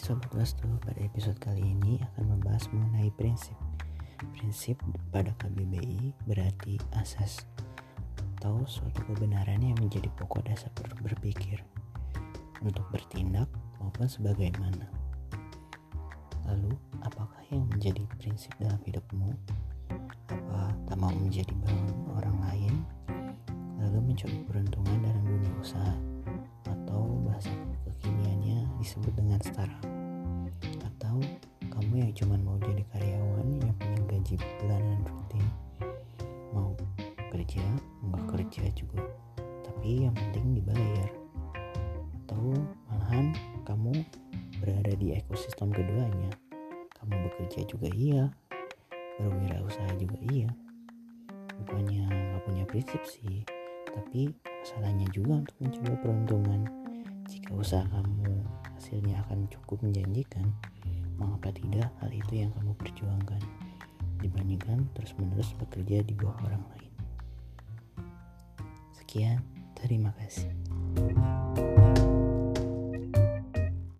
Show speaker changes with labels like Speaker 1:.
Speaker 1: Sobat Wastu, pada episode kali ini akan membahas mengenai prinsip. Prinsip pada KBBI berarti asas atau suatu kebenaran yang menjadi pokok dasar berpikir untuk bertindak maupun sebagaimana. Lalu, apakah yang menjadi prinsip dalam hidupmu? Apa tak mau menjadi bangun orang lain? Lalu mencoba peruntungan dalam dunia usaha disebut dengan startup atau kamu yang cuma mau jadi karyawan yang punya gaji bulanan rutin. Mau kerja nggak kerja juga. Tapi yang penting dibayar. Atau malahan kamu berada di ekosistem keduanya. Kamu bekerja juga iya. Berwirausaha juga iya. Bukannya nggak punya prinsip sih. Tapi masalahnya juga untuk mencoba peruntungan. Jika usaha kamu hasilnya akan cukup menjanjikan mengapa tidak hal itu yang kamu perjuangkan. Dibandingkan terus-menerus bekerja di bawah orang lain. Sekian terima kasih